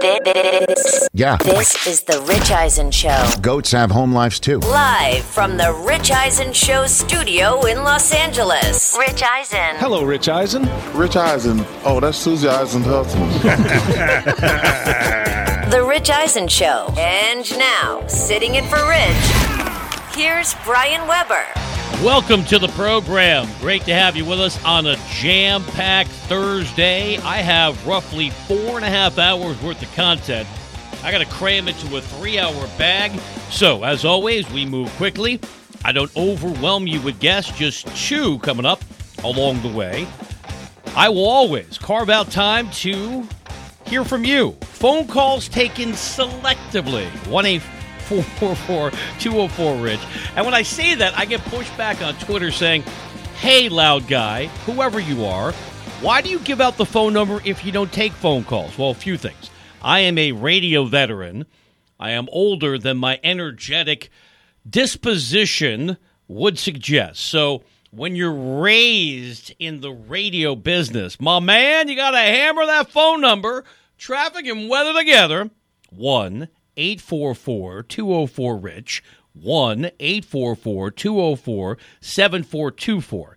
This, Yeah. this is the Rich Eisen Show. Goats have home lives too. Live from the Rich Eisen Show studio in Los Angeles. Rich Eisen. Hello, Rich Eisen. Rich Eisen. Oh, that's Susie Eisen's husband. The Rich Eisen Show. And now, sitting in for Rich, here's Brian Webber. Welcome to the program. Great to have you with us on a jam packed Thursday. I have roughly four and a half hours worth of content. I got to cram it to a three hour bag. So, as always, we move quickly. I don't overwhelm you with guests, just two coming up along the way. I will always carve out time to hear from you. Phone calls taken selectively. 1 444 204 Rich. And when I say that, I get pushed back on Twitter saying, Hey, loud guy, whoever you are, why do you give out the phone number if you don't take phone calls? Well, a few things. I am a radio veteran. I am older than my energetic disposition would suggest. So, when you're raised in the radio business, my man, you got to hammer that phone number. Traffic and weather together. 1 844 204 Rich. 1 844 204 7424.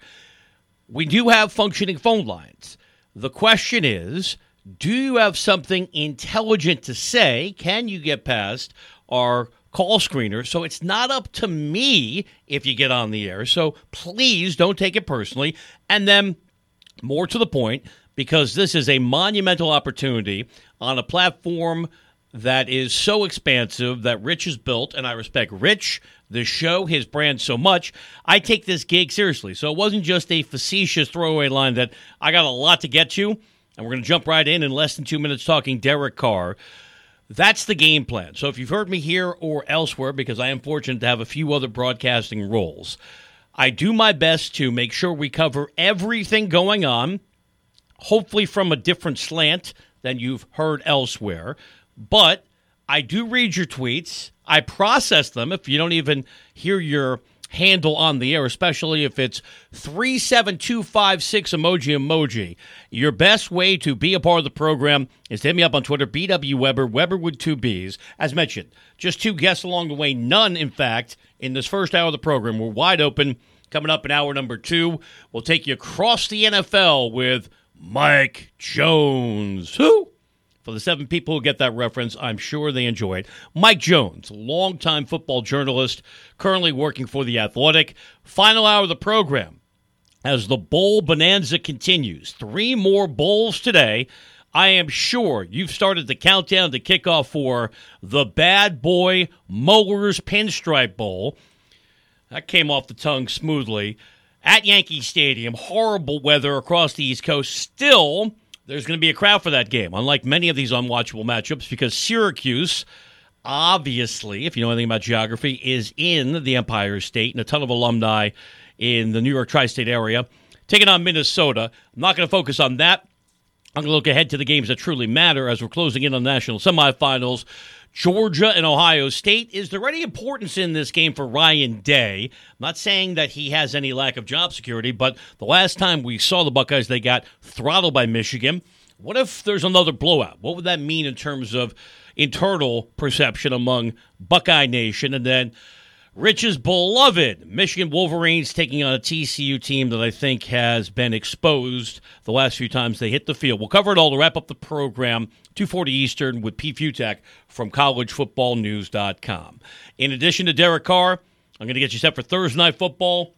We do have functioning phone lines. The question is do you have something intelligent to say? Can you get past our call screener? So it's not up to me if you get on the air. So please don't take it personally. And then, more to the point, because this is a monumental opportunity on a platform that is so expansive that Rich has built, and I respect Rich, the show, his brand so much. I take this gig seriously. So it wasn't just a facetious throwaway line that I got a lot to get to, and we're going to jump right in in less than two minutes talking Derek Carr. That's the game plan. So if you've heard me here or elsewhere, because I am fortunate to have a few other broadcasting roles, I do my best to make sure we cover everything going on, hopefully from a different slant than you've heard elsewhere. But I do read your tweets. I process them if you don't even hear your handle on the air, especially if it's 37256 emoji emoji. Your best way to be a part of the program is to hit me up on Twitter, BW Webber, Webber with two B's. As mentioned, just two guests along the way, none, in fact, in this first hour of the program. We're wide open. Coming up in hour number two, we'll take you across the NFL with Mike Jones. Who? For the seven people who get that reference, I'm sure they enjoy it. Mike Jones, longtime football journalist, currently working for The Athletic. Final hour of the program as the bowl bonanza continues. Three more bowls today. I am sure you've started the countdown to kickoff for the Bad Boy Mowers Pinstripe Bowl. That came off the tongue smoothly. At Yankee Stadium, horrible weather across the East Coast. Still, there's going to be a crowd for that game, unlike many of these unwatchable matchups, because Syracuse, obviously, if you know anything about geography, is in the Empire State and a ton of alumni in the New York tri state area. Taking on Minnesota. I'm not going to focus on that. I'm going to look ahead to the games that truly matter as we're closing in on the national semifinals. Georgia and Ohio State. Is there any importance in this game for Ryan Day? I'm not saying that he has any lack of job security, but the last time we saw the Buckeyes, they got throttled by Michigan. What if there's another blowout? What would that mean in terms of internal perception among Buckeye Nation? And then Rich's beloved Michigan Wolverines taking on a TCU team that I think has been exposed the last few times they hit the field. We'll cover it all to wrap up the program, 240 Eastern with Pete Fiutak from collegefootballnews.com. In addition to Derek Carr, I'm going to get you set for Thursday Night Football.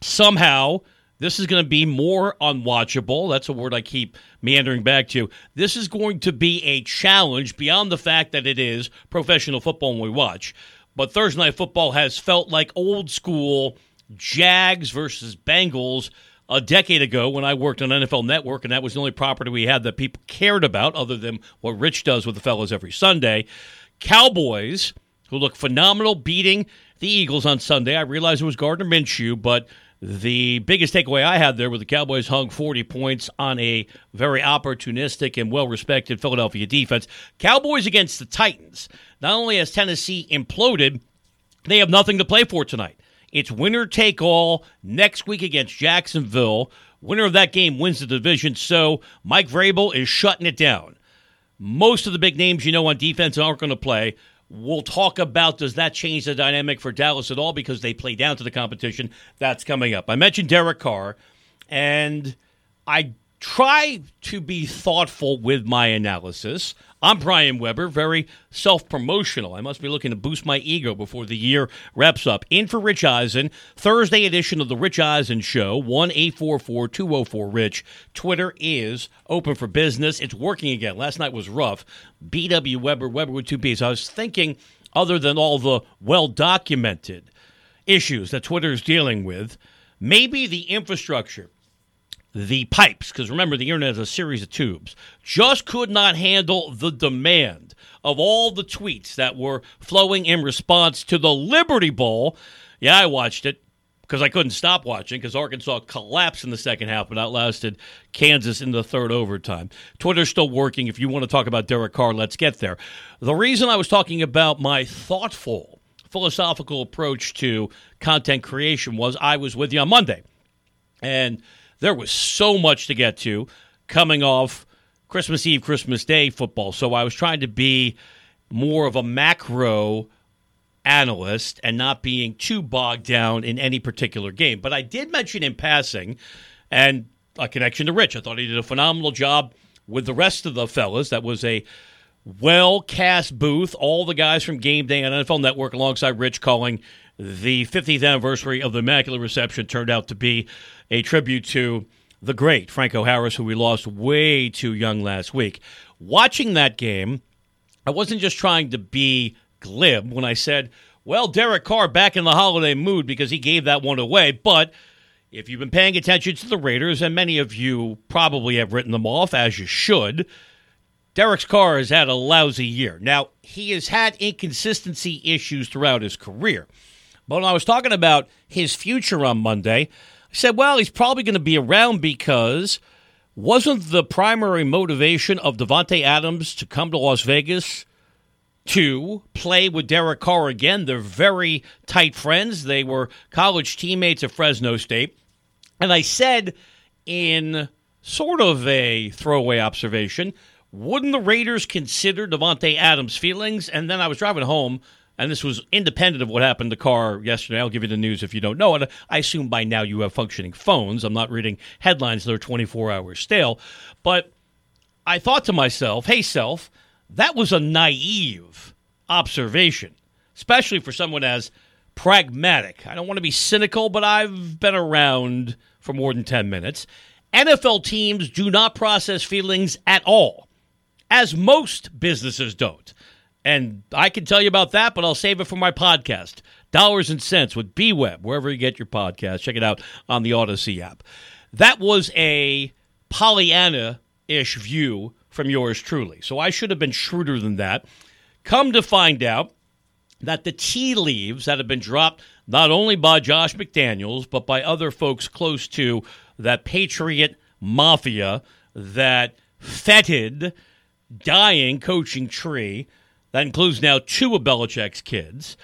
Somehow, this is going to be more unwatchable. That's a word I keep meandering back to. This is going to be a challenge beyond the fact that it is professional football when we watch but Thursday Night Football has felt like old school Jags versus Bengals a decade ago when I worked on NFL Network, and that was the only property we had that people cared about other than what Rich does with the fellows every Sunday. Cowboys, who look phenomenal, beating the Eagles on Sunday. I realize it was Gardner Minshew, but the biggest takeaway I had there was the Cowboys hung 40 points on a very opportunistic and well respected Philadelphia defense. Cowboys against the Titans. Not only has Tennessee imploded, they have nothing to play for tonight. It's winner take all next week against Jacksonville. Winner of that game wins the division, so Mike Vrabel is shutting it down. Most of the big names you know on defense aren't going to play. We'll talk about does that change the dynamic for Dallas at all because they play down to the competition. That's coming up. I mentioned Derek Carr, and I try to be thoughtful with my analysis. I'm Brian Webber, very self promotional. I must be looking to boost my ego before the year wraps up. In for Rich Eisen, Thursday edition of The Rich Eisen Show, 1 844 204 Rich. Twitter is open for business. It's working again. Last night was rough. BW Webber, Webber with two B's. I was thinking, other than all the well documented issues that Twitter is dealing with, maybe the infrastructure the pipes, because remember, the internet is a series of tubes, just could not handle the demand of all the tweets that were flowing in response to the Liberty Bowl. Yeah, I watched it because I couldn't stop watching because Arkansas collapsed in the second half, but outlasted Kansas in the third overtime. Twitter's still working. If you want to talk about Derek Carr, let's get there. The reason I was talking about my thoughtful, philosophical approach to content creation was I was with you on Monday. And – there was so much to get to coming off Christmas Eve, Christmas Day football. So I was trying to be more of a macro analyst and not being too bogged down in any particular game. But I did mention in passing and a connection to Rich. I thought he did a phenomenal job with the rest of the fellas. That was a well cast booth. All the guys from Game Day on NFL Network alongside Rich calling the 50th anniversary of the Immaculate Reception turned out to be a tribute to the great Franco Harris, who we lost way too young last week. Watching that game, I wasn't just trying to be glib when I said, well, Derek Carr back in the holiday mood because he gave that one away. But if you've been paying attention to the Raiders, and many of you probably have written them off, as you should, Derek Carr has had a lousy year. Now, he has had inconsistency issues throughout his career. But when I was talking about his future on Monday, I said, well, he's probably going to be around because wasn't the primary motivation of Davante Adams to come to Las Vegas to play with Derek Carr again? They're very tight friends. They were college teammates at Fresno State. And I said in sort of a throwaway observation, wouldn't the Raiders consider Davante Adams' feelings? And then I was driving home and this was independent of what happened to Carr yesterday. I'll give you the news if you don't know it. I assume by now you have functioning phones. I'm not reading headlines that are 24 hours stale. But I thought to myself, hey, self, that was a naive observation, especially for someone as pragmatic. I don't want to be cynical, but I've been around for more than 10 minutes. NFL teams do not process feelings at all, as most businesses don't. And I can tell you about that, but I'll save it for my podcast. Dollars and Cents with B Web, wherever you get your podcast. Check it out on the Odyssey app. That was a Pollyanna ish view from yours truly. So I should have been shrewder than that. Come to find out that the tea leaves that have been dropped not only by Josh McDaniels, but by other folks close to that Patriot mafia, that fetid, dying coaching tree that includes now two of Belichick's kids.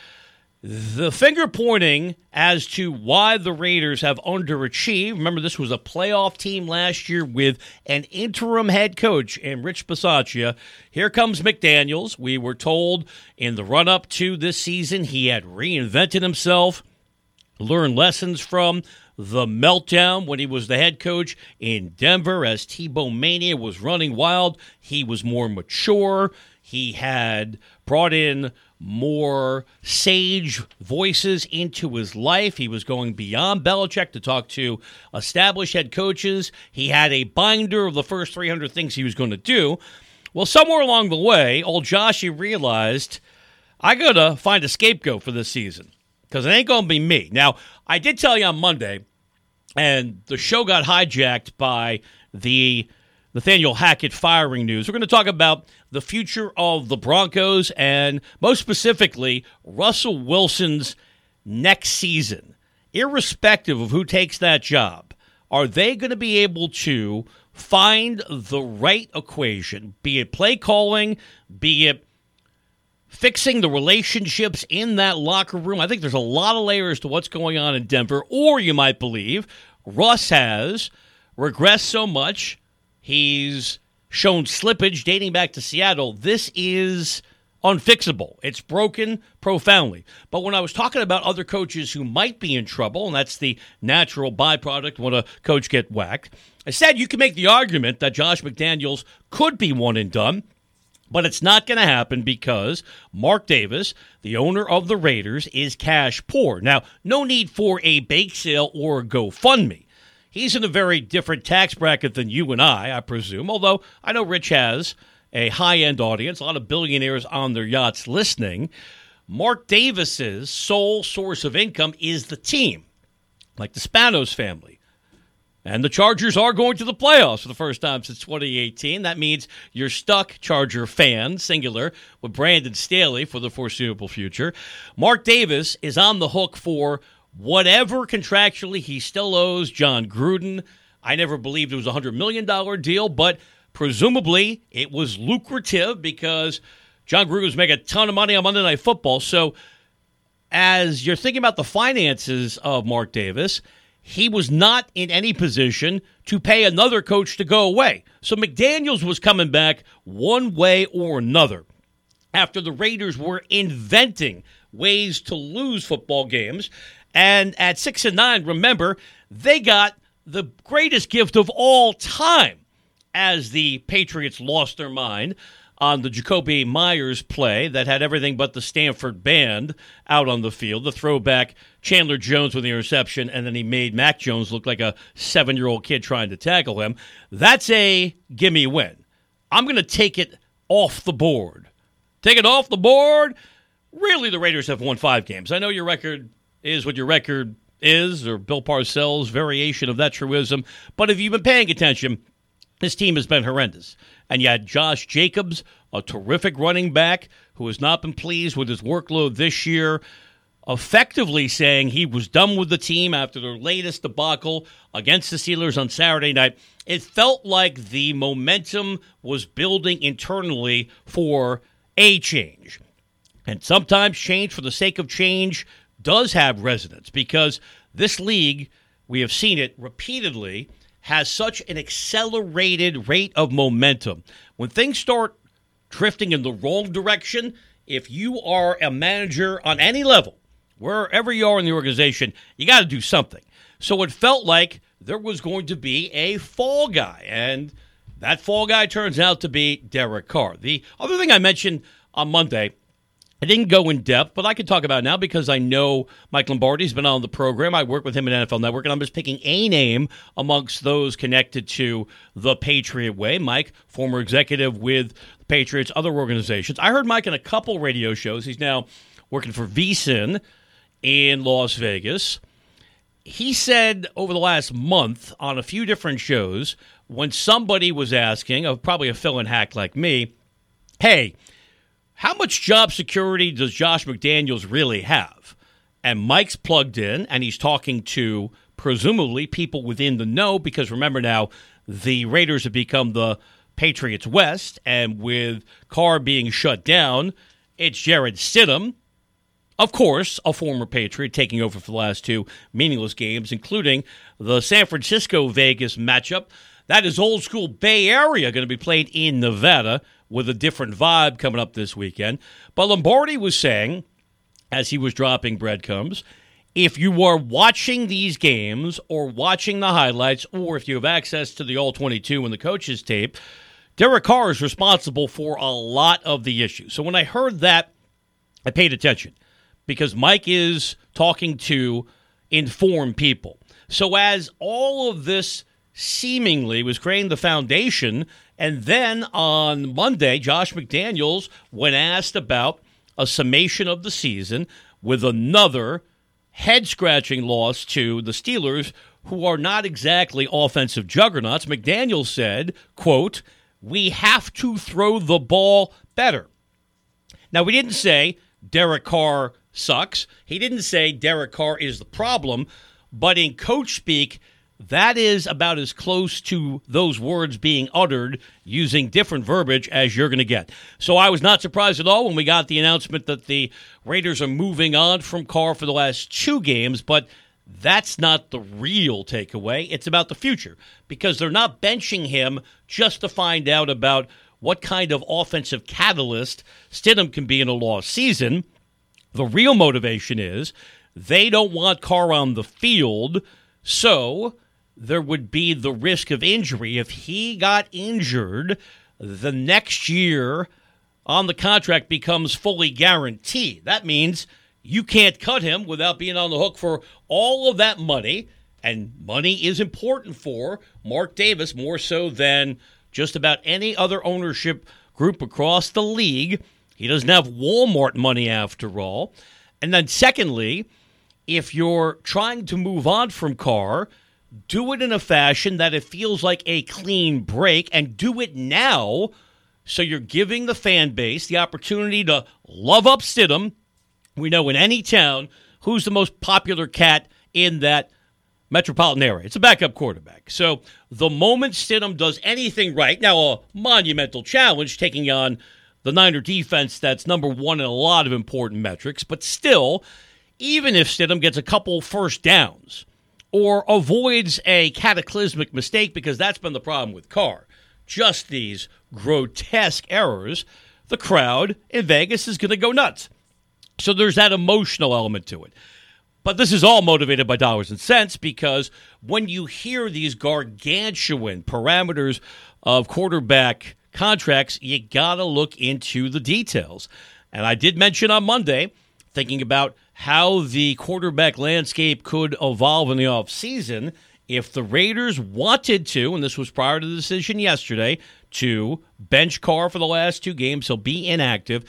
The finger pointing as to why the Raiders have underachieved. Remember, this was a playoff team last year with an interim head coach in Rich Bisaccia. Here comes McDaniels. We were told in the run up to this season he had reinvented himself, learned lessons from the meltdown when he was the head coach in Denver as Tebow Mania was running wild. He was more mature. He had brought in more sage voices into his life. He was going beyond Belichick to talk to established head coaches. He had a binder of the first 300 things he was going to do. Well, somewhere along the way, old Joshy realized I got to find a scapegoat for this season because it ain't going to be me. Now, I did tell you on Monday, and the show got hijacked by the Nathaniel Hackett firing news. We're going to talk about the future of the Broncos and, most specifically, Russell Wilson's next season. Irrespective of who takes that job, are they going to be able to find the right equation, be it play calling, be it fixing the relationships in that locker room? I think there's a lot of layers to what's going on in Denver, or you might believe Russ has regressed so much He's shown slippage dating back to Seattle. This is unfixable. It's broken profoundly. But when I was talking about other coaches who might be in trouble, and that's the natural byproduct when a coach get whacked, I said you can make the argument that Josh McDaniels could be one and done. But it's not going to happen because Mark Davis, the owner of the Raiders, is cash poor. Now, no need for a bake sale or a GoFundMe. He's in a very different tax bracket than you and I, I presume, although I know Rich has a high end audience, a lot of billionaires on their yachts listening. Mark Davis's sole source of income is the team, like the Spanos family. And the Chargers are going to the playoffs for the first time since 2018. That means you're stuck, Charger fan, singular, with Brandon Staley for the foreseeable future. Mark Davis is on the hook for whatever contractually he still owes Jon Gruden. I never believed it was a $100 million deal, but presumably it was lucrative because Jon Gruden was making a ton of money on Monday Night Football. So, as you're thinking about the finances of Mark Davis, he was not in any position to pay another coach to go away. So, McDaniels was coming back one way or another after the Raiders were inventing ways to lose football games. And at six and nine, remember, they got the greatest gift of all time as the Patriots lost their mind on the Jakobi Meyers play that had everything but the Stanford band out on the field. The throwback Chandler Jones with the interception, and then he made Mac Jones look like a seven year old kid trying to tackle him. That's a gimme win. I'm going to take it off the board. Take it off the board. Really, the Raiders have won five games. I know your record is what your record is, or Bill Parcells' variation of that truism. But if you've been paying attention, this team has been horrendous. And you had Josh Jacobs, a terrific running back who has not been pleased with his workload this year, effectively saying he was done with the team after their latest debacle against the Steelers on Saturday night. It felt like the momentum was building internally for a change. And sometimes change for the sake of change does have resonance because this league, we have seen it repeatedly, has such an accelerated rate of momentum. When things start drifting in the wrong direction, if you are a manager on any level, wherever you are in the organization, you got to do something. So it felt like there was going to be a fall guy, and that fall guy turns out to be Derek Carr. The other thing I mentioned on Monday I didn't go in depth, but I can talk about now because I know Mike Lombardi's been on the program. I work with him at NFL Network, and I'm just picking a name amongst those connected to the Patriot Way. Mike, former executive with the Patriots, other organizations. I heard Mike in a couple radio shows. He's now working for VSIN in Las Vegas. He said over the last month on a few different shows when somebody was asking, probably a fill in hack like me, hey, how much job security does Josh McDaniels really have? And Mike's plugged in and he's talking to presumably people within the know because remember now, the Raiders have become the Patriots West, and with Carr being shut down, it's Jarrett Stidham, of course, a former Patriot taking over for the last two meaningless games, including the San Francisco Vegas matchup. That is old school Bay Area going to be played in Nevada with a different vibe coming up this weekend. But Lombardi was saying, as he was dropping breadcrumbs, if you are watching these games or watching the highlights, or if you have access to the All 22 and the coaches' tape, Derek Carr is responsible for a lot of the issues. So when I heard that, I paid attention because Mike is talking to informed people. So as all of this seemingly was creating the foundation, and then on Monday, Josh McDaniels, when asked about a summation of the season with another head scratching loss to the Steelers, who are not exactly offensive juggernauts, McDaniels said, quote, we have to throw the ball better. Now, we didn't say Derek Carr sucks. He didn't say Derek Carr is the problem, but in coach speak, that is about as close to those words being uttered using different verbiage as you're going to get. So I was not surprised at all when we got the announcement that the Raiders are moving on from Carr for the last two games, but that's not the real takeaway. It's about the future because they're not benching him just to find out about what kind of offensive catalyst Stidham can be in a lost season. The real motivation is they don't want Carr on the field, so there would be the risk of injury. If he got injured, the next year on the contract becomes fully guaranteed. That means you can't cut him without being on the hook for all of that money. And money is important for Mark Davis more so than just about any other ownership group across the league. He doesn't have Walmart money after all. And then, secondly, if you're trying to move on from Carr, do it in a fashion that it feels like a clean break and do it now so you're giving the fan base the opportunity to love up Stidham. We know in any town who's the most popular cat in that metropolitan area. It's a backup quarterback. So the moment Stidham does anything right, now a monumental challenge taking on the Niner defense that's number one in a lot of important metrics, but still, even if Stidham gets a couple first downs or avoids a cataclysmic mistake, because that's been the problem with Carr, just these grotesque errors, the crowd in Vegas is going to go nuts. So there's that emotional element to it. But this is all motivated by dollars and cents because when you hear these gargantuan parameters of quarterback contracts, you got to look into the details. And I did mention on Monday, thinking about how the quarterback landscape could evolve in the offseason if the Raiders wanted to, and this was prior to the decision yesterday, to bench Carr for the last two games, he'll be inactive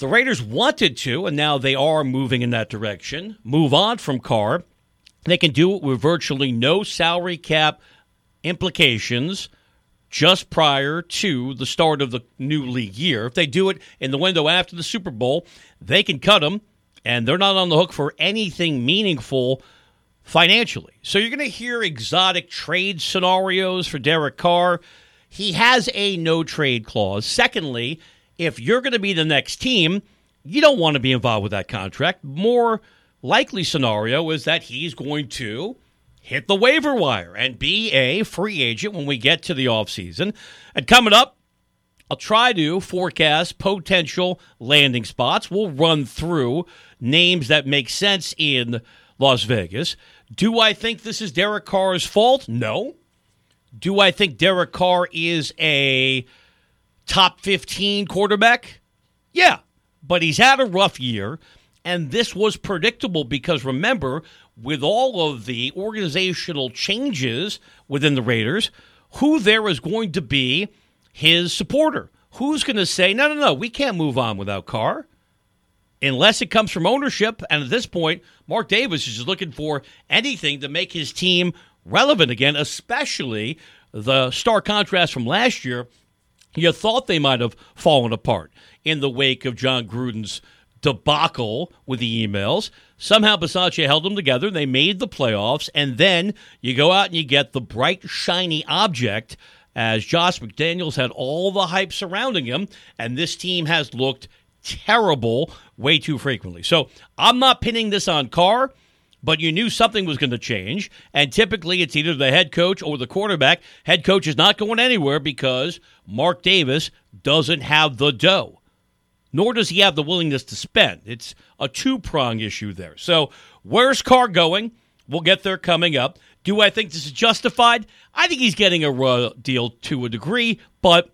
the Raiders wanted to, and now they are moving in that direction, move on from Carr. They can do it with virtually no salary cap implications just prior to the start of the new league year. If they do it in the window after the Super Bowl, they can cut them, and they're not on the hook for anything meaningful financially. So you're going to hear exotic trade scenarios for Derek Carr. He has a no trade clause. Secondly, if you're going to be the next team, you don't want to be involved with that contract. More likely scenario is that he's going to hit the waiver wire and be a free agent when we get to the offseason. And coming up, I'll try to forecast potential landing spots. We'll run through names that make sense in Las Vegas. Do I think this is Derek Carr's fault? No. Do I think Derek Carr is a top 15 quarterback? Yeah, but he's had a rough year. And this was predictable because remember, with all of the organizational changes within the Raiders, who there is going to be his supporter? Who's going to say, no, no, no, we can't move on without Carr? Unless it comes from ownership. And at this point, Mark Davis is just looking for anything to make his team relevant again, especially the stark contrast from last year you thought they might have fallen apart in the wake of Jon Gruden's debacle with the emails. Somehow Bisaccia held them together. They made the playoffs. And then you go out and you get the bright, shiny object as Josh McDaniels had all the hype surrounding him. And this team has looked terrible way too frequently. So I'm not pinning this on Carr, but you knew something was going to change. And typically it's either the head coach or the quarterback. Head coach is not going anywhere because Mark Davis doesn't have the dough, nor does he have the willingness to spend. It's a two prong issue there. So where's Carr going? We'll get there coming up. Do I think this is justified? I think he's getting a raw deal to a degree, but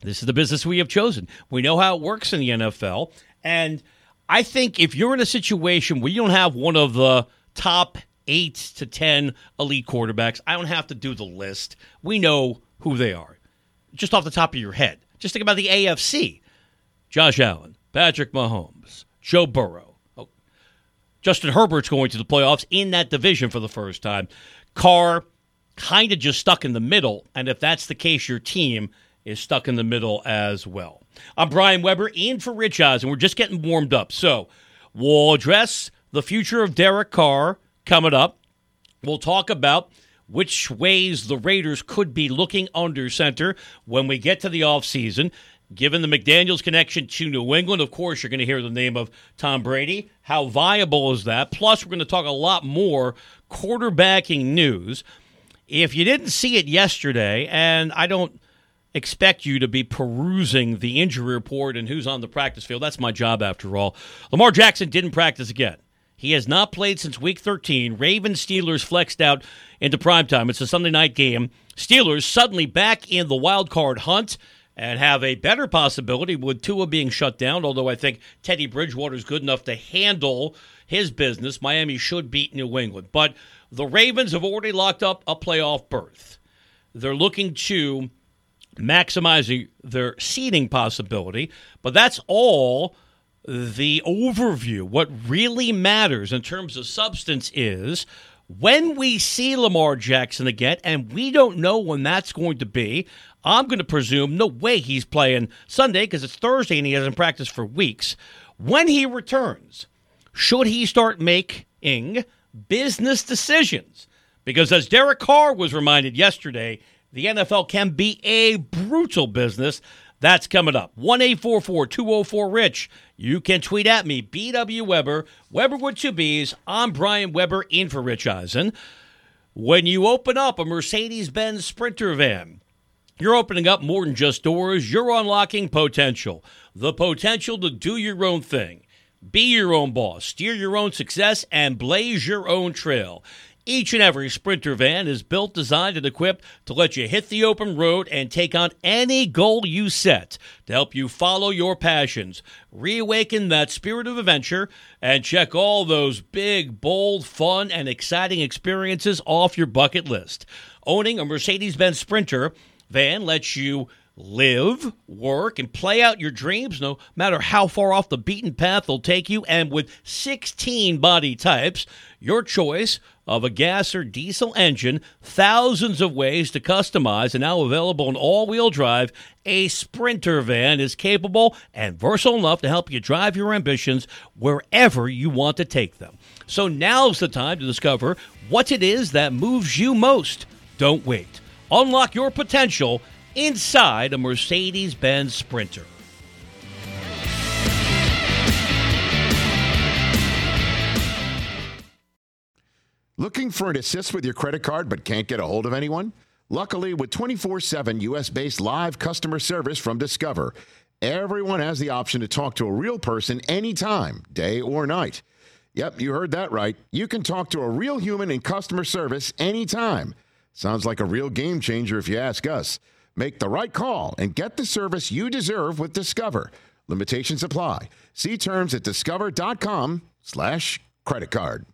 this is the business we have chosen. We know how it works in the NFL. And I think if you're in a situation where you don't have one of the top eight to 10 elite quarterbacks, I don't have to do the list. We know who they are just off the top of your head. Just think about the AFC Josh Allen, Patrick Mahomes, Joe Burrow. Justin Herbert's going to the playoffs in that division for the first time. Carr kind of just stuck in the middle. And if that's the case, your team is stuck in the middle as well. I'm Brian Webber, in for Rich Eisen. We're just getting warmed up. So we'll address the future of Derek Carr coming up. We'll talk about which ways the Raiders could be looking under center when we get to the offseason. Given the McDaniels connection to New England, of course, you're going to hear the name of Tom Brady. How viable is that? Plus, we're going to talk a lot more quarterbacking news. If you didn't see it yesterday, and I don't expect you to be perusing the injury report and who's on the practice field, that's my job after all. Lamar Jackson didn't practice again. He has not played since week 13. Ravens Steelers flexed out into primetime. It's a Sunday night game. Steelers suddenly back in the wild card hunt and have a better possibility with Tua being shut down, although I think Teddy Bridgewater is good enough to handle his business. Miami should beat New England. But the Ravens have already locked up a playoff berth. They're looking to maximizing their seeding possibility, but that's all the overview. What really matters in terms of substance is when we see Lamar Jackson again, and we don't know when that's going to be. I'm going to presume no way he's playing Sunday because it's Thursday and he hasn't practiced for weeks. When he returns, should he start making business decisions? Because as Derek Carr was reminded yesterday, the NFL can be a brutal business. That's coming up. 1 204 Rich. You can tweet at me, BW Webber, Webber with two B's. I'm Brian Webber in for Rich Eisen. When you open up a Mercedes Benz Sprinter van, you're opening up more than just doors, you're unlocking potential. The potential to do your own thing. Be your own boss, steer your own success, and blaze your own trail. Each and every Sprinter van is built, designed, and equipped to let you hit the open road and take on any goal you set to help you follow your passions, reawaken that spirit of adventure, and check all those big, bold, fun, and exciting experiences off your bucket list. Owning a Mercedes Benz Sprinter van lets you live, work, and play out your dreams no matter how far off the beaten path they'll take you. And with 16 body types, your choice of a gas or diesel engine, thousands of ways to customize, and now available in all wheel drive. A Sprinter van is capable and versatile enough to help you drive your ambitions wherever you want to take them. So now's the time to discover what it is that moves you most. Don't wait. Unlock your potential inside a Mercedes Benz Sprinter. Looking for an assist with your credit card but can't get a hold of anyone? Luckily, with 24 7 US based live customer service from Discover, everyone has the option to talk to a real person anytime, day or night. Yep, you heard that right. You can talk to a real human in customer service anytime. Sounds like a real game changer if you ask us. Make the right call and get the service you deserve with Discover. Limitations apply. See terms at discover.com slash credit card.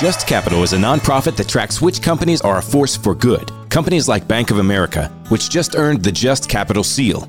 Just Capital is a nonprofit that tracks which companies are a force for good. Companies like Bank of America, which just earned the Just Capital seal.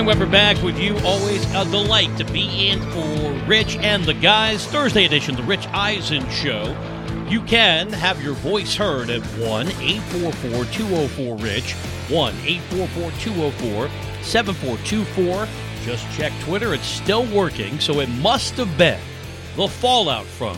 Brian Webber back with you. Always uh, a delight to be in for Rich and the guys. Thursday edition, The Rich Eisen Show. You can have your voice heard at 1 844 204 Rich, 1 844 204 7424. Just check Twitter. It's still working, so it must have been the fallout from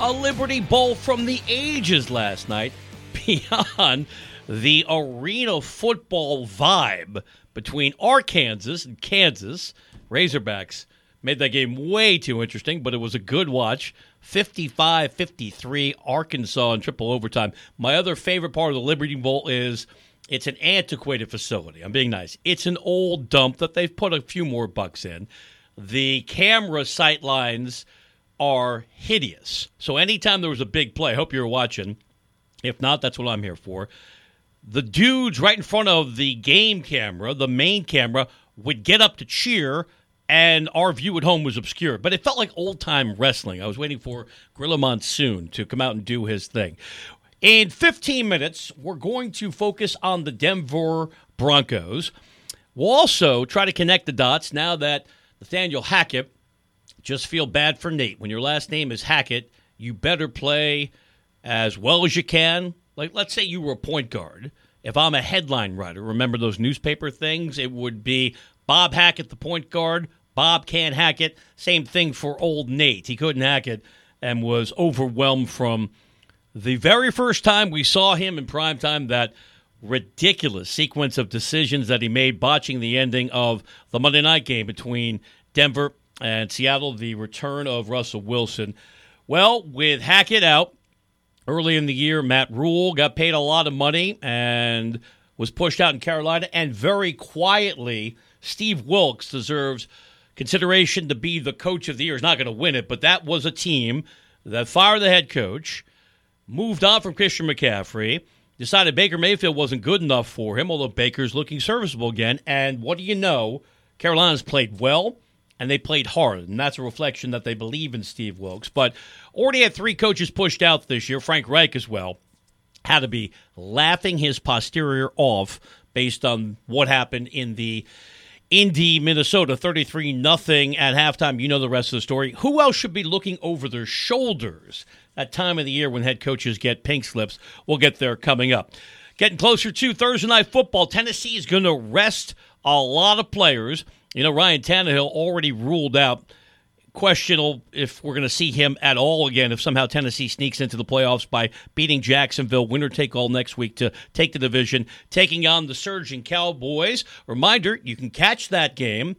a Liberty Bowl from the ages last night beyond the arena football vibe between Arkansas and Kansas. Razorbacks made that game way too interesting, but it was a good watch. 55 53, Arkansas in triple overtime. My other favorite part of the Liberty Bowl is it's an antiquated facility. I'm being nice. It's an old dump that they've put a few more bucks in. The camera sight lines are hideous. So anytime there was a big play, I hope you're watching. If not, that's what I'm here for the dudes right in front of the game camera, the main camera, would get up to cheer, and our view at home was obscured. But it felt like old time wrestling. I was waiting for Gorilla Monsoon to come out and do his thing. In 15 minutes, we're going to focus on the Denver Broncos. We'll also try to connect the dots now that Nathaniel Hackett just feel bad for Nate. When your last name is Hackett, you better play as well as you can like, let's say you were a point guard. If I'm a headline writer, remember those newspaper things? It would be Bob Hackett, the point guard. Bob can't hack it. Same thing for old Nate. He couldn't hack it and was overwhelmed from the very first time we saw him in prime time. That ridiculous sequence of decisions that he made, botching the ending of the Monday night game between Denver and Seattle, the return of Russell Wilson. Well, with Hackett out, early in the year, Matt Rhule got paid a lot of money and was pushed out in Carolina. And very quietly, Steve Wilks deserves consideration to be the coach of the year. He's not going to win it, but that was a team that fired the head coach, moved on from Christian McCaffrey, decided Baker Mayfield wasn't good enough for him, although Baker's looking serviceable again. And what do you know? Carolina's played well and they played hard, and that's a reflection that they believe in Steve Wilks. But already had three coaches pushed out this year, Frank Reich as well, had to be laughing his posterior off based on what happened in the Indy, Minnesota, 33 nothing at halftime. You know the rest of the story. Who else should be looking over their shoulders at time of the year when head coaches get pink slips? We'll get there coming up. Getting closer to Thursday night football. Tennessee is going to rest a lot of players. You know, Ryan Tannehill already ruled out questionable if we're going to see him at all again if somehow Tennessee sneaks into the playoffs by beating Jacksonville winner take all next week to take the division taking on the surging Cowboys. Reminder you can catch that game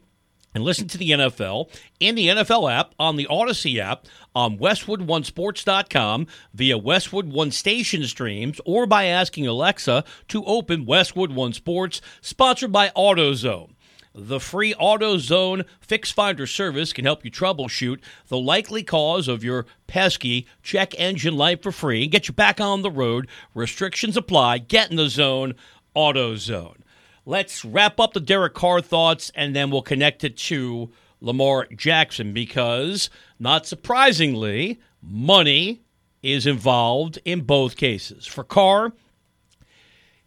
and listen to the NFL in the NFL app on the Odyssey app on westwood1sports.com via Westwood One station streams or by asking Alexa to open Westwood One Sports sponsored by AutoZone the free AutoZone Fix Finder service can help you troubleshoot the likely cause of your pesky check engine light for free and get you back on the road. Restrictions apply. Get in the zone, AutoZone. Let's wrap up the Derek Carr thoughts and then we'll connect it to Lamar Jackson because, not surprisingly, money is involved in both cases. For Carr,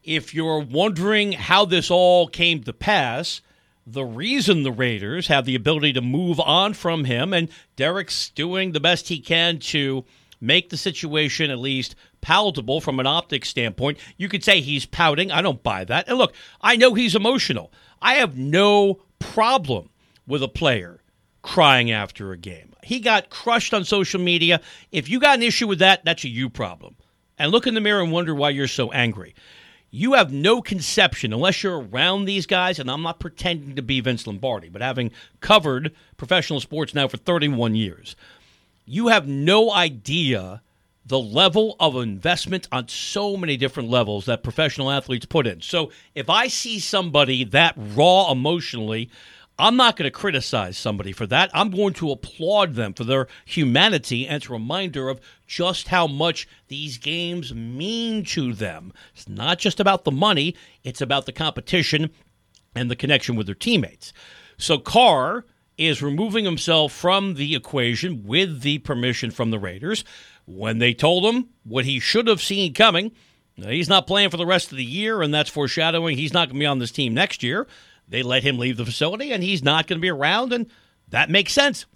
if you're wondering how this all came to pass, the reason the Raiders have the ability to move on from him, and Derek's doing the best he can to make the situation at least palatable from an optics standpoint. You could say he's pouting. I don't buy that. And look, I know he's emotional. I have no problem with a player crying after a game. He got crushed on social media. If you got an issue with that, that's a you problem. And look in the mirror and wonder why you're so angry you have no conception, unless you're around these guys, and I'm not pretending to be Vince Lombardi, but having covered professional sports now for 31 years, you have no idea the level of investment on so many different levels that professional athletes put in. So if I see somebody that raw emotionally, I'm not going to criticize somebody for that. I'm going to applaud them for their humanity and it's a reminder of just how much these games mean to them. It's not just about the money, it's about the competition and the connection with their teammates. So Carr is removing himself from the equation with the permission from the Raiders. When they told him what he should have seen coming, he's not playing for the rest of the year, and that's foreshadowing he's not going to be on this team next year. They let him leave the facility, and he's not going to be around, and that makes sense.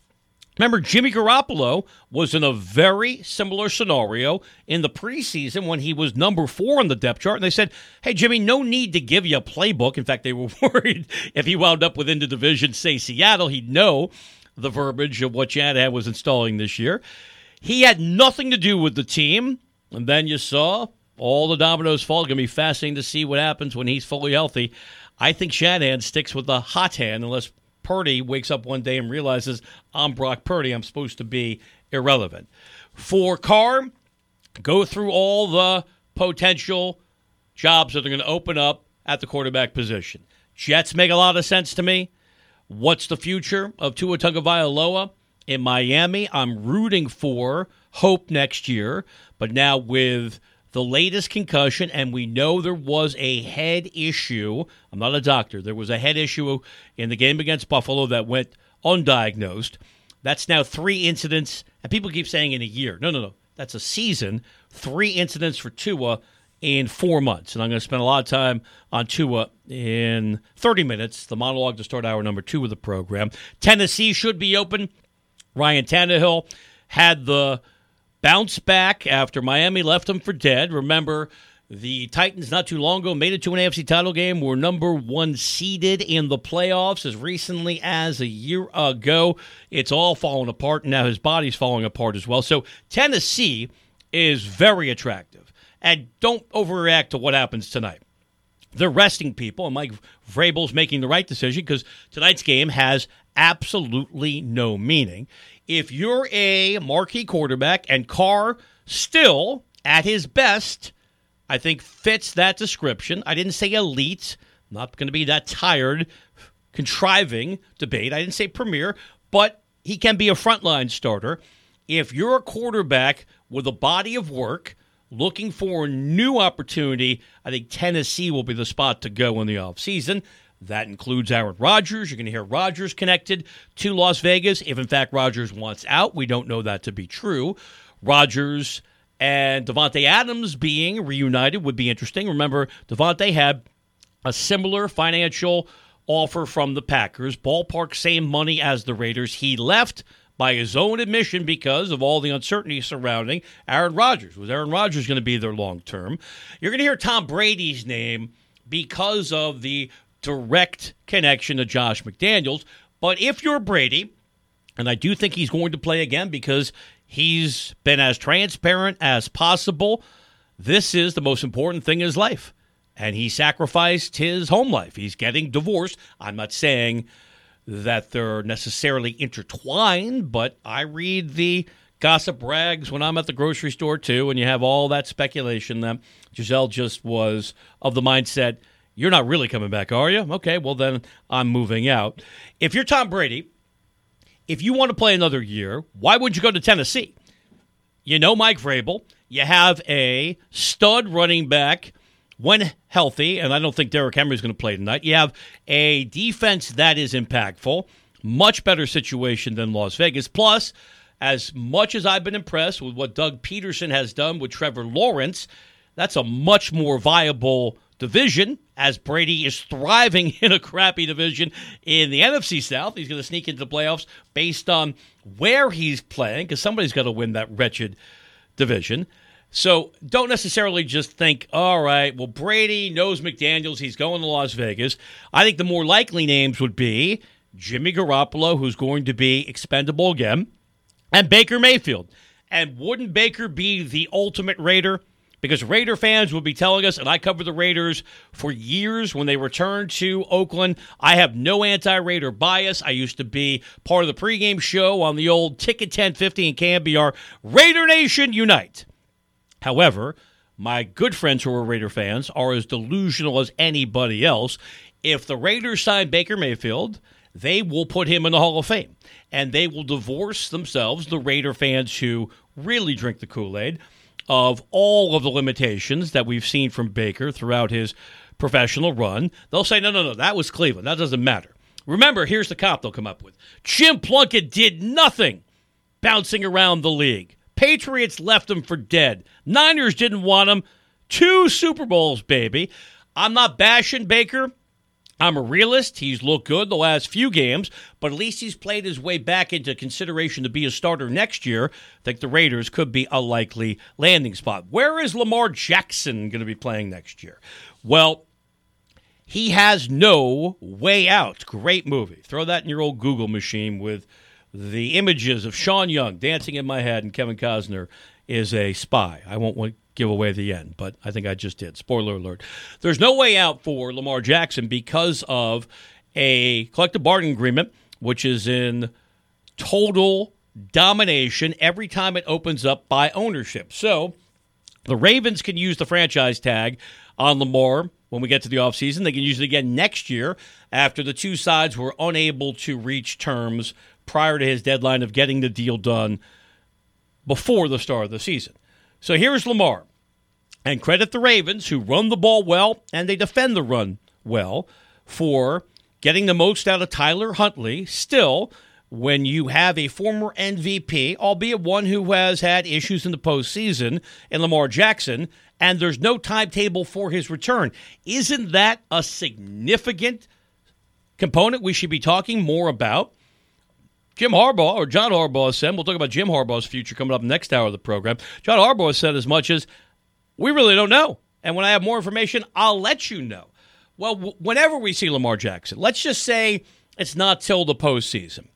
Remember, Jimmy Garoppolo was in a very similar scenario in the preseason when he was number four on the depth chart. And they said, Hey, Jimmy, no need to give you a playbook. In fact, they were worried if he wound up within the division, say Seattle, he'd know the verbiage of what Chad had was installing this year. He had nothing to do with the team. And then you saw all the dominoes fall. It's going to be fascinating to see what happens when he's fully healthy. I think Shanahan sticks with the hot hand unless Purdy wakes up one day and realizes I'm Brock Purdy. I'm supposed to be irrelevant. For Carr, go through all the potential jobs that are going to open up at the quarterback position. Jets make a lot of sense to me. What's the future of Tua Tagovailoa in Miami? I'm rooting for hope next year, but now with the latest concussion, and we know there was a head issue. I'm not a doctor. There was a head issue in the game against Buffalo that went undiagnosed. That's now three incidents, and people keep saying in a year. No, no, no. That's a season. Three incidents for Tua in four months. And I'm going to spend a lot of time on Tua in 30 minutes, the monologue to start hour number two of the program. Tennessee should be open. Ryan Tannehill had the bounce back after Miami left him for dead. Remember, the Titans not too long ago made it to an AFC title game, were number one seeded in the playoffs as recently as a year ago. It's all falling apart, and now his body's falling apart as well. So Tennessee is very attractive. And don't overreact to what happens tonight. They're resting people, and Mike Vrabel's making the right decision because tonight's game has absolutely no meaning if you're a marquee quarterback and Carr still at his best, I think fits that description. I didn't say elite. I'm not going to be that tired contriving debate. I didn't say premier, but he can be a frontline starter. If you're a quarterback with a body of work looking for a new opportunity, I think Tennessee will be the spot to go in the offseason. That includes Aaron Rodgers. You're going to hear Rodgers connected to Las Vegas. If, in fact, Rodgers wants out, we don't know that to be true. Rodgers and Davante Adams being reunited would be interesting. Remember, Davante had a similar financial offer from the Packers, ballpark same money as the Raiders. He left by his own admission because of all the uncertainty surrounding Aaron Rodgers. Was Aaron Rodgers going to be there long term? You're going to hear Tom Brady's name because of the direct connection to Josh McDaniels. But if you're Brady, and I do think he's going to play again because he's been as transparent as possible, this is the most important thing in his life. And he sacrificed his home life. He's getting divorced. I'm not saying that they're necessarily intertwined, but I read the gossip rags when I'm at the grocery store too, and you have all that speculation that Gisele just was of the mindset you're not really coming back, are you? Okay, well, then I'm moving out. If you're Tom Brady, if you want to play another year, why would you go to Tennessee? You know Mike Vrabel. You have a stud running back when healthy, and I don't think Derrick Henry is going to play tonight. You have a defense that is impactful, much better situation than Las Vegas. Plus, as much as I've been impressed with what Doug Pederson has done with Trevor Lawrence, that's a much more viable division as Brady is thriving in a crappy division in the NFC South. He's going to sneak into the playoffs based on where he's playing because somebody's got to win that wretched division. So don't necessarily just think, all right, well, Brady knows McDaniels. He's going to Las Vegas. I think the more likely names would be Jimmy Garoppolo, who's going to be expendable again, and Baker Mayfield. And wouldn't Baker be the ultimate Raider? Because Raider fans will be telling us, and I covered the Raiders for years when they returned to Oakland. I have no anti Raider bias. I used to be part of the pregame show on the old Ticket 1050 in KNBR. Raider Nation Unite. However, my good friends who are Raider fans are as delusional as anybody else. If the Raiders sign Baker Mayfield, they will put him in the Hall of Fame. And they will divorce themselves, the Raider fans who really drink the Kool Aid of all of the limitations that we've seen from Baker throughout his professional run. They'll say, no, no, no, that was Cleveland. That doesn't matter. Remember, here's the cop they'll come up with Jim Plunkett did nothing bouncing around the league. Patriots left him for dead. Niners didn't want him. Two Super Bowls, baby. I'm not bashing Baker. I'm a realist. He's looked good the last few games, but at least he's played his way back into consideration to be a starter next year. I think the Raiders could be a likely landing spot. Where is Lamar Jackson going to be playing next year? Well, he has no way out. Great movie. Throw that in your old Google machine with the images of Sean Young dancing in my head and Kevin Costner is a spy. I won't give away the end, but I think I just did. Spoiler alert. There's no way out for Lamar Jackson because of a collective bargaining agreement, which is in total domination every time it opens up by ownership. So the Ravens can use the franchise tag on Lamar when we get to the offseason. They can use it again next year after the two sides were unable to reach terms prior to his deadline of getting the deal done before the start of the season. So here's Lamar. And credit the Ravens, who run the ball well and they defend the run well, for getting the most out of Tyler Huntley. Still, when you have a former MVP, albeit one who has had issues in the postseason, in Lamar Jackson, and there's no timetable for his return, isn't that a significant component we should be talking more about? Jim Harbaugh or John Harbaugh said, we'll talk about Jim Harbaugh's future coming up next hour of the program. John Harbaugh said as much as, we really don't know. And when I have more information, I'll let you know. Well, w- whenever we see Lamar Jackson, let's just say it's not till the postseason.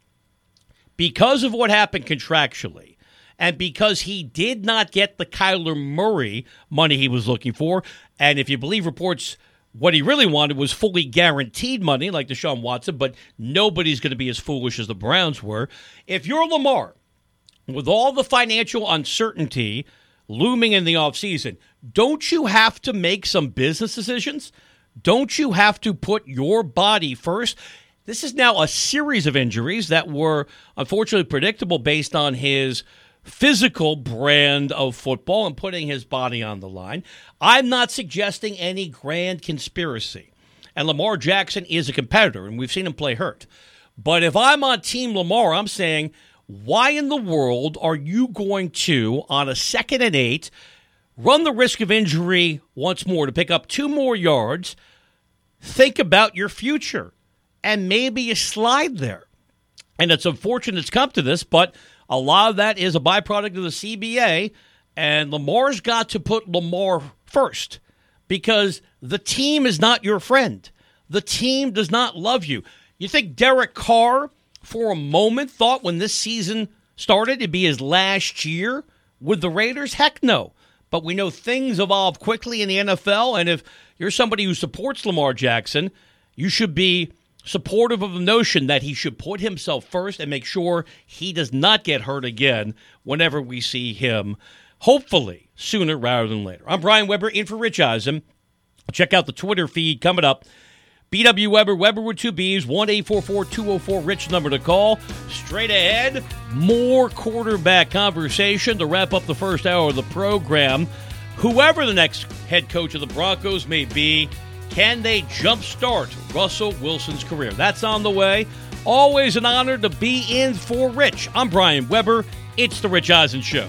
Because of what happened contractually, and because he did not get the Kyler Murray money he was looking for, and if you believe reports what he really wanted was fully guaranteed money, like Deshaun Watson, but nobody's going to be as foolish as the Browns were. If you're Lamar, with all the financial uncertainty looming in the offseason, don't you have to make some business decisions? Don't you have to put your body first? This is now a series of injuries that were unfortunately predictable based on his physical brand of football and putting his body on the line. I'm not suggesting any grand conspiracy. And Lamar Jackson is a competitor, and we've seen him play hurt. But if I'm on Team Lamar, I'm saying, why in the world are you going to, on a second and eight, run the risk of injury once more to pick up two more yards? Think about your future, and maybe you slide there. And it's unfortunate it's come to this, but a lot of that is a byproduct of the CBA, and Lamar's got to put Lamar first because the team is not your friend. The team does not love you. You think Derek Carr, for a moment, thought when this season started it'd be his last year with the Raiders? Heck no. But we know things evolve quickly in the NFL, and if you're somebody who supports Lamar Jackson, you should be supportive of the notion that he should put himself first and make sure he does not get hurt again whenever we see him, hopefully sooner rather than later. I'm Brian Webber in for Rich Eisen. Check out the Twitter feed coming up. BW Webber, Webber with two B's, 1 204 Rich number to call. Straight ahead, more quarterback conversation to wrap up the first hour of the program. Whoever the next head coach of the Broncos may be, can they jumpstart Russell Wilson's career? That's on the way. Always an honor to be in for Rich. I'm Brian Webber. It's The Rich Eisen Show.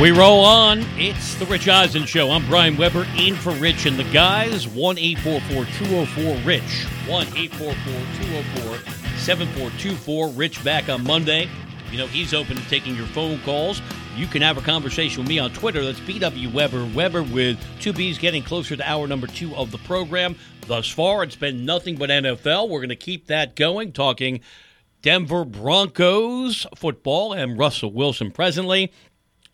We roll on. It's the Rich Eisen Show. I'm Brian Webber, in for Rich and the guys. 1 204 Rich. 1 204 7424. Rich back on Monday. You know, he's open to taking your phone calls. You can have a conversation with me on Twitter. That's BW Webber. Webber with two B's getting closer to hour number two of the program. Thus far, it's been nothing but NFL. We're going to keep that going, talking Denver Broncos football and Russell Wilson presently.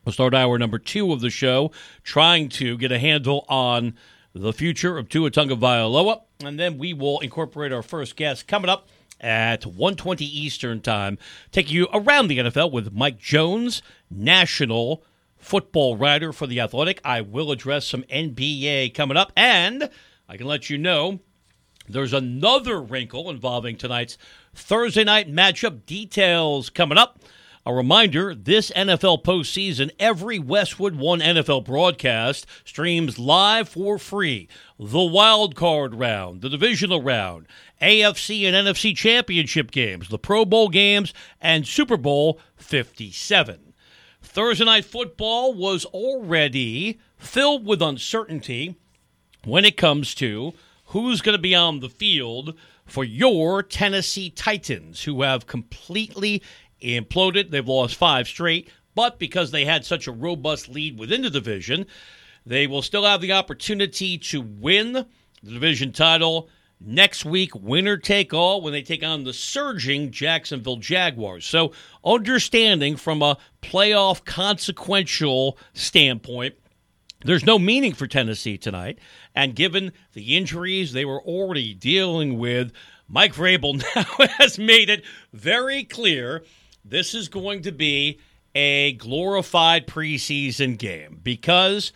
We'll start hour number two of the show trying to get a handle on the future of Tua Tagovailoa, and then we will incorporate our first guest coming up at 1:20 Eastern Time, taking you around the NFL with Mike Jones, national football writer for the Athletic. I will address some NBA coming up, and I can let you know there's another wrinkle involving tonight's Thursday night matchup. Details coming up. A reminder this NFL postseason, every Westwood One NFL broadcast streams live for free. The wild card round, the divisional round, AFC and NFC championship games, the Pro Bowl games, and Super Bowl 57. Thursday night football was already filled with uncertainty when it comes to who's going to be on the field for your Tennessee Titans, who have completely imploded. They've lost five straight, but because they had such a robust lead within the division, they will still have the opportunity to win the division title next week, winner take all, when they take on the surging Jacksonville Jaguars. So, understanding from a playoff consequential standpoint, there's no meaning for Tennessee tonight. And given the injuries they were already dealing with, Mike Vrabel now has made it very clear this is going to be a glorified preseason game because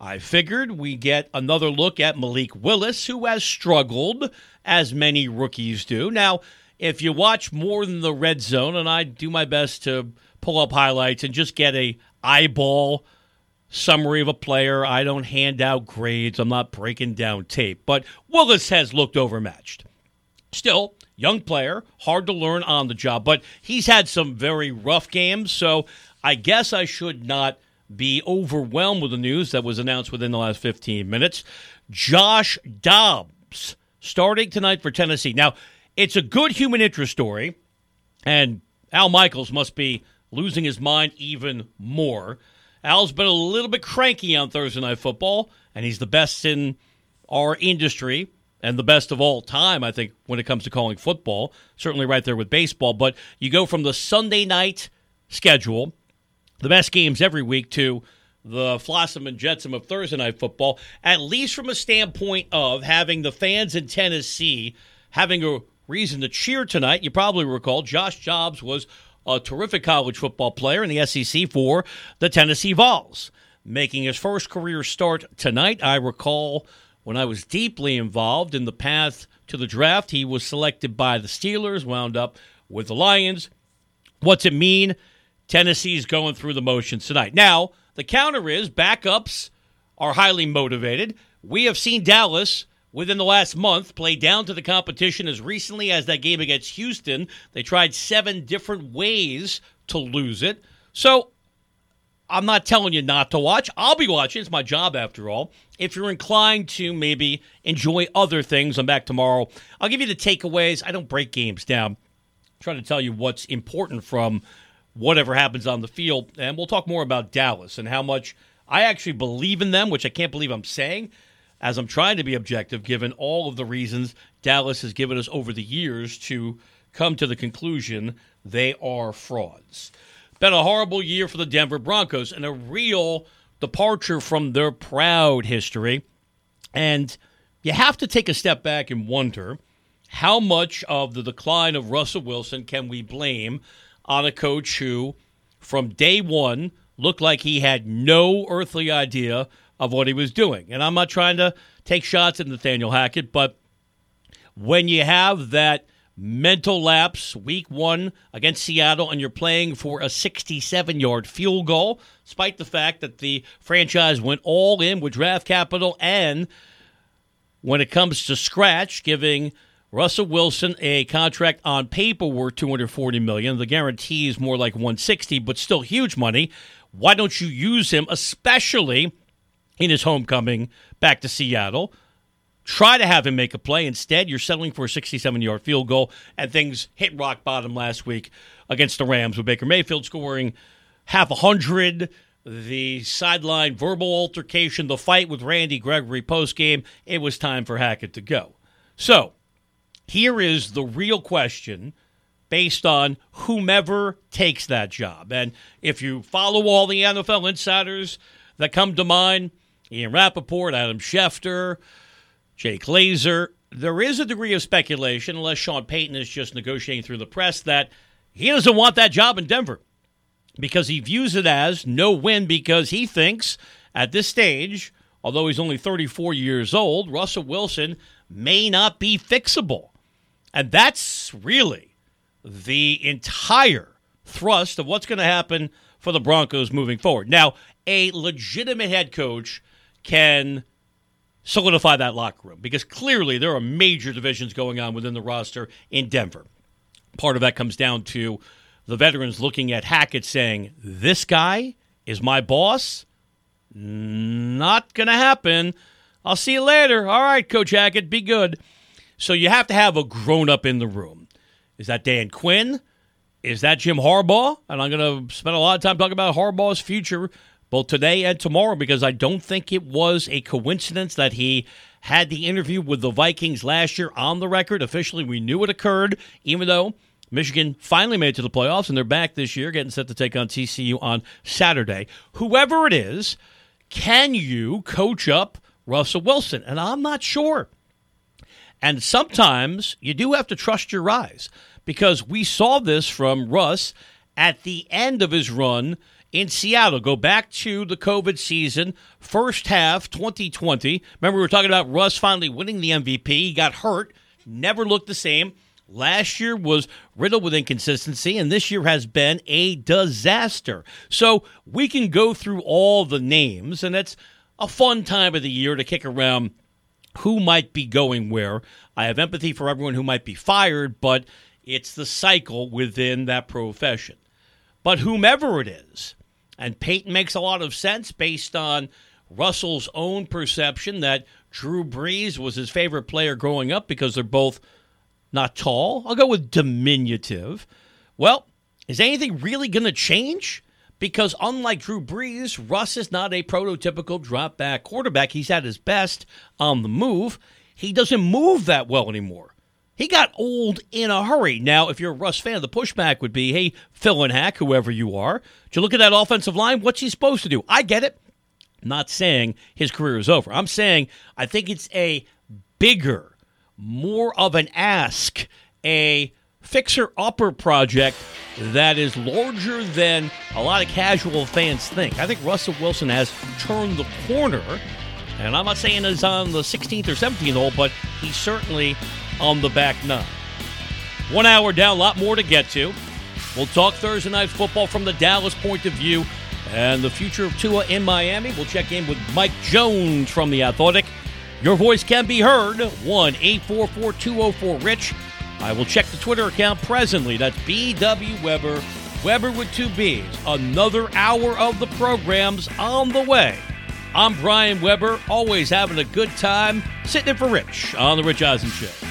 I figured we get another look at Malik Willis, who has struggled, as many rookies do. Now, if you watch more than the red zone, and I do my best to pull up highlights and just get a eyeball summary of a player, I don't hand out grades. I'm not breaking down tape, but Willis has looked overmatched. Still, young player, hard to learn on the job, but he's had some very rough games. So I guess I should not be overwhelmed with the news that was announced within the last 15 minutes. Josh Dobbs starting tonight for Tennessee. Now, it's a good human interest story, and Al Michaels must be losing his mind even more. Al's been a little bit cranky on Thursday Night Football, and he's the best in our industry and the best of all time, I think, when it comes to calling football. Certainly right there with baseball. But you go from the Sunday night schedule, the best games every week, to the Flotsam and Jetsam of Thursday night football, at least from a standpoint of having the fans in Tennessee having a reason to cheer tonight. You probably recall Josh Dobbs was a terrific college football player in the SEC for the Tennessee Vols. Making his first career start tonight, I recall when I was deeply involved in the path to the draft, he was selected by the Steelers, wound up with the Lions. What's it mean? Tennessee's going through the motions tonight. Now, the counter is backups are highly motivated. We have seen Dallas within the last month play down to the competition as recently as that game against Houston. They tried seven different ways to lose it. So I'm not telling you not to watch. I'll be watching. It's my job after all. If you're inclined to maybe enjoy other things, I'm back tomorrow. I'll give you the takeaways. I don't break games down. I'm trying to tell you what's important from whatever happens on the field. And we'll talk more about Dallas and how much I actually believe in them, which I can't believe I'm saying, as I'm trying to be objective, given all of the reasons Dallas has given us over the years to come to the conclusion they are frauds. Been a horrible year for the Denver Broncos and a real departure from their proud history. And you have to take a step back and wonder how much of the decline of Russell Wilson can we blame on a coach who, from day one, looked like he had no earthly idea of what he was doing. And I'm not trying to take shots at Nathaniel Hackett, but when you have that mental lapse week one against Seattle and you're playing for a 67 yard field goal, despite the fact that the franchise went all in with draft capital and when it comes to scratch, giving Russell Wilson a contract on paper worth 240 million. The guarantee is more like 160, but still huge money. Why don't you use him, especially in his homecoming back to Seattle? Try to have him make a play. Instead, you're settling for a 67 yard field goal, and things hit rock bottom last week against the Rams with Baker Mayfield scoring half a hundred. The sideline verbal altercation, the fight with Randy Gregory post game, it was time for Hackett to go. So, here is the real question based on whomever takes that job. And if you follow all the NFL insiders that come to mind, Ian Rapoport, Adam Schefter, Jay Glazer, there is a degree of speculation, unless Sean Payton is just negotiating through the press, that he doesn't want that job in Denver because he views it as no win because he thinks at this stage, although he's only 34 years old, Russell Wilson may not be fixable. And that's really the entire thrust of what's going to happen for the Broncos moving forward. Now, a legitimate head coach can solidify that locker room because clearly there are major divisions going on within the roster in Denver. Part of that comes down to the veterans looking at Hackett saying, This guy is my boss? Not going to happen. I'll see you later. All right, Coach Hackett, be good. So you have to have a grown up in the room. Is that Dan Quinn? Is that Jim Harbaugh? And I'm going to spend a lot of time talking about Harbaugh's future both today and tomorrow because I don't think it was a coincidence that he had the interview with the Vikings last year on the record. Officially, we knew it occurred, even though Michigan finally made it to the playoffs and they're back this year, getting set to take on TCU on Saturday. Whoever it is, can you coach up Russell Wilson? And I'm not sure. And sometimes you do have to trust your eyes because we saw this from Russ at the end of his run in Seattle. Go back to the COVID season, first half 2020. Remember, we were talking about Russ finally winning the MVP. He got hurt, never looked the same. Last year was riddled with inconsistency, and this year has been a disaster. So we can go through all the names, and it's a fun time of the year to kick around who might be going where. I have empathy for everyone who might be fired, but it's the cycle within that profession. But whomever it is, and Payton makes a lot of sense based on Russell's own perception that Drew Brees was his favorite player growing up because they're both not tall. I'll go with diminutive. Well, is anything really going to change? Because unlike Drew Brees, Russ is not a prototypical drop back quarterback. He's at his best on the move. He doesn't move that well anymore. He got old in a hurry. Now, if you're a Russ fan, the pushback would be, hey, Phil and Hack, whoever you are, did you look at that offensive line? What's he supposed to do? I get it. I'm not saying his career is over. I'm saying I think it's a bigger, more of an ask, a fixer upper project that is larger than a lot of casual fans think. I think Russell Wilson has turned the corner, and I'm not saying he's on the 16th or 17th hole, but he's certainly on the back nine. One hour down, a lot more to get to. We'll talk Thursday night football from the Dallas point of view and the future of Tua in Miami. We'll check in with Mike Jones from The Athletic. Your voice can be heard 1 844 204 Rich. I will check the Twitter account presently. That's BW Webber, Webber with two B's. Another hour of the program's on the way. I'm Brian Webber, always having a good time, sitting in for Rich on The Rich Eisen Show.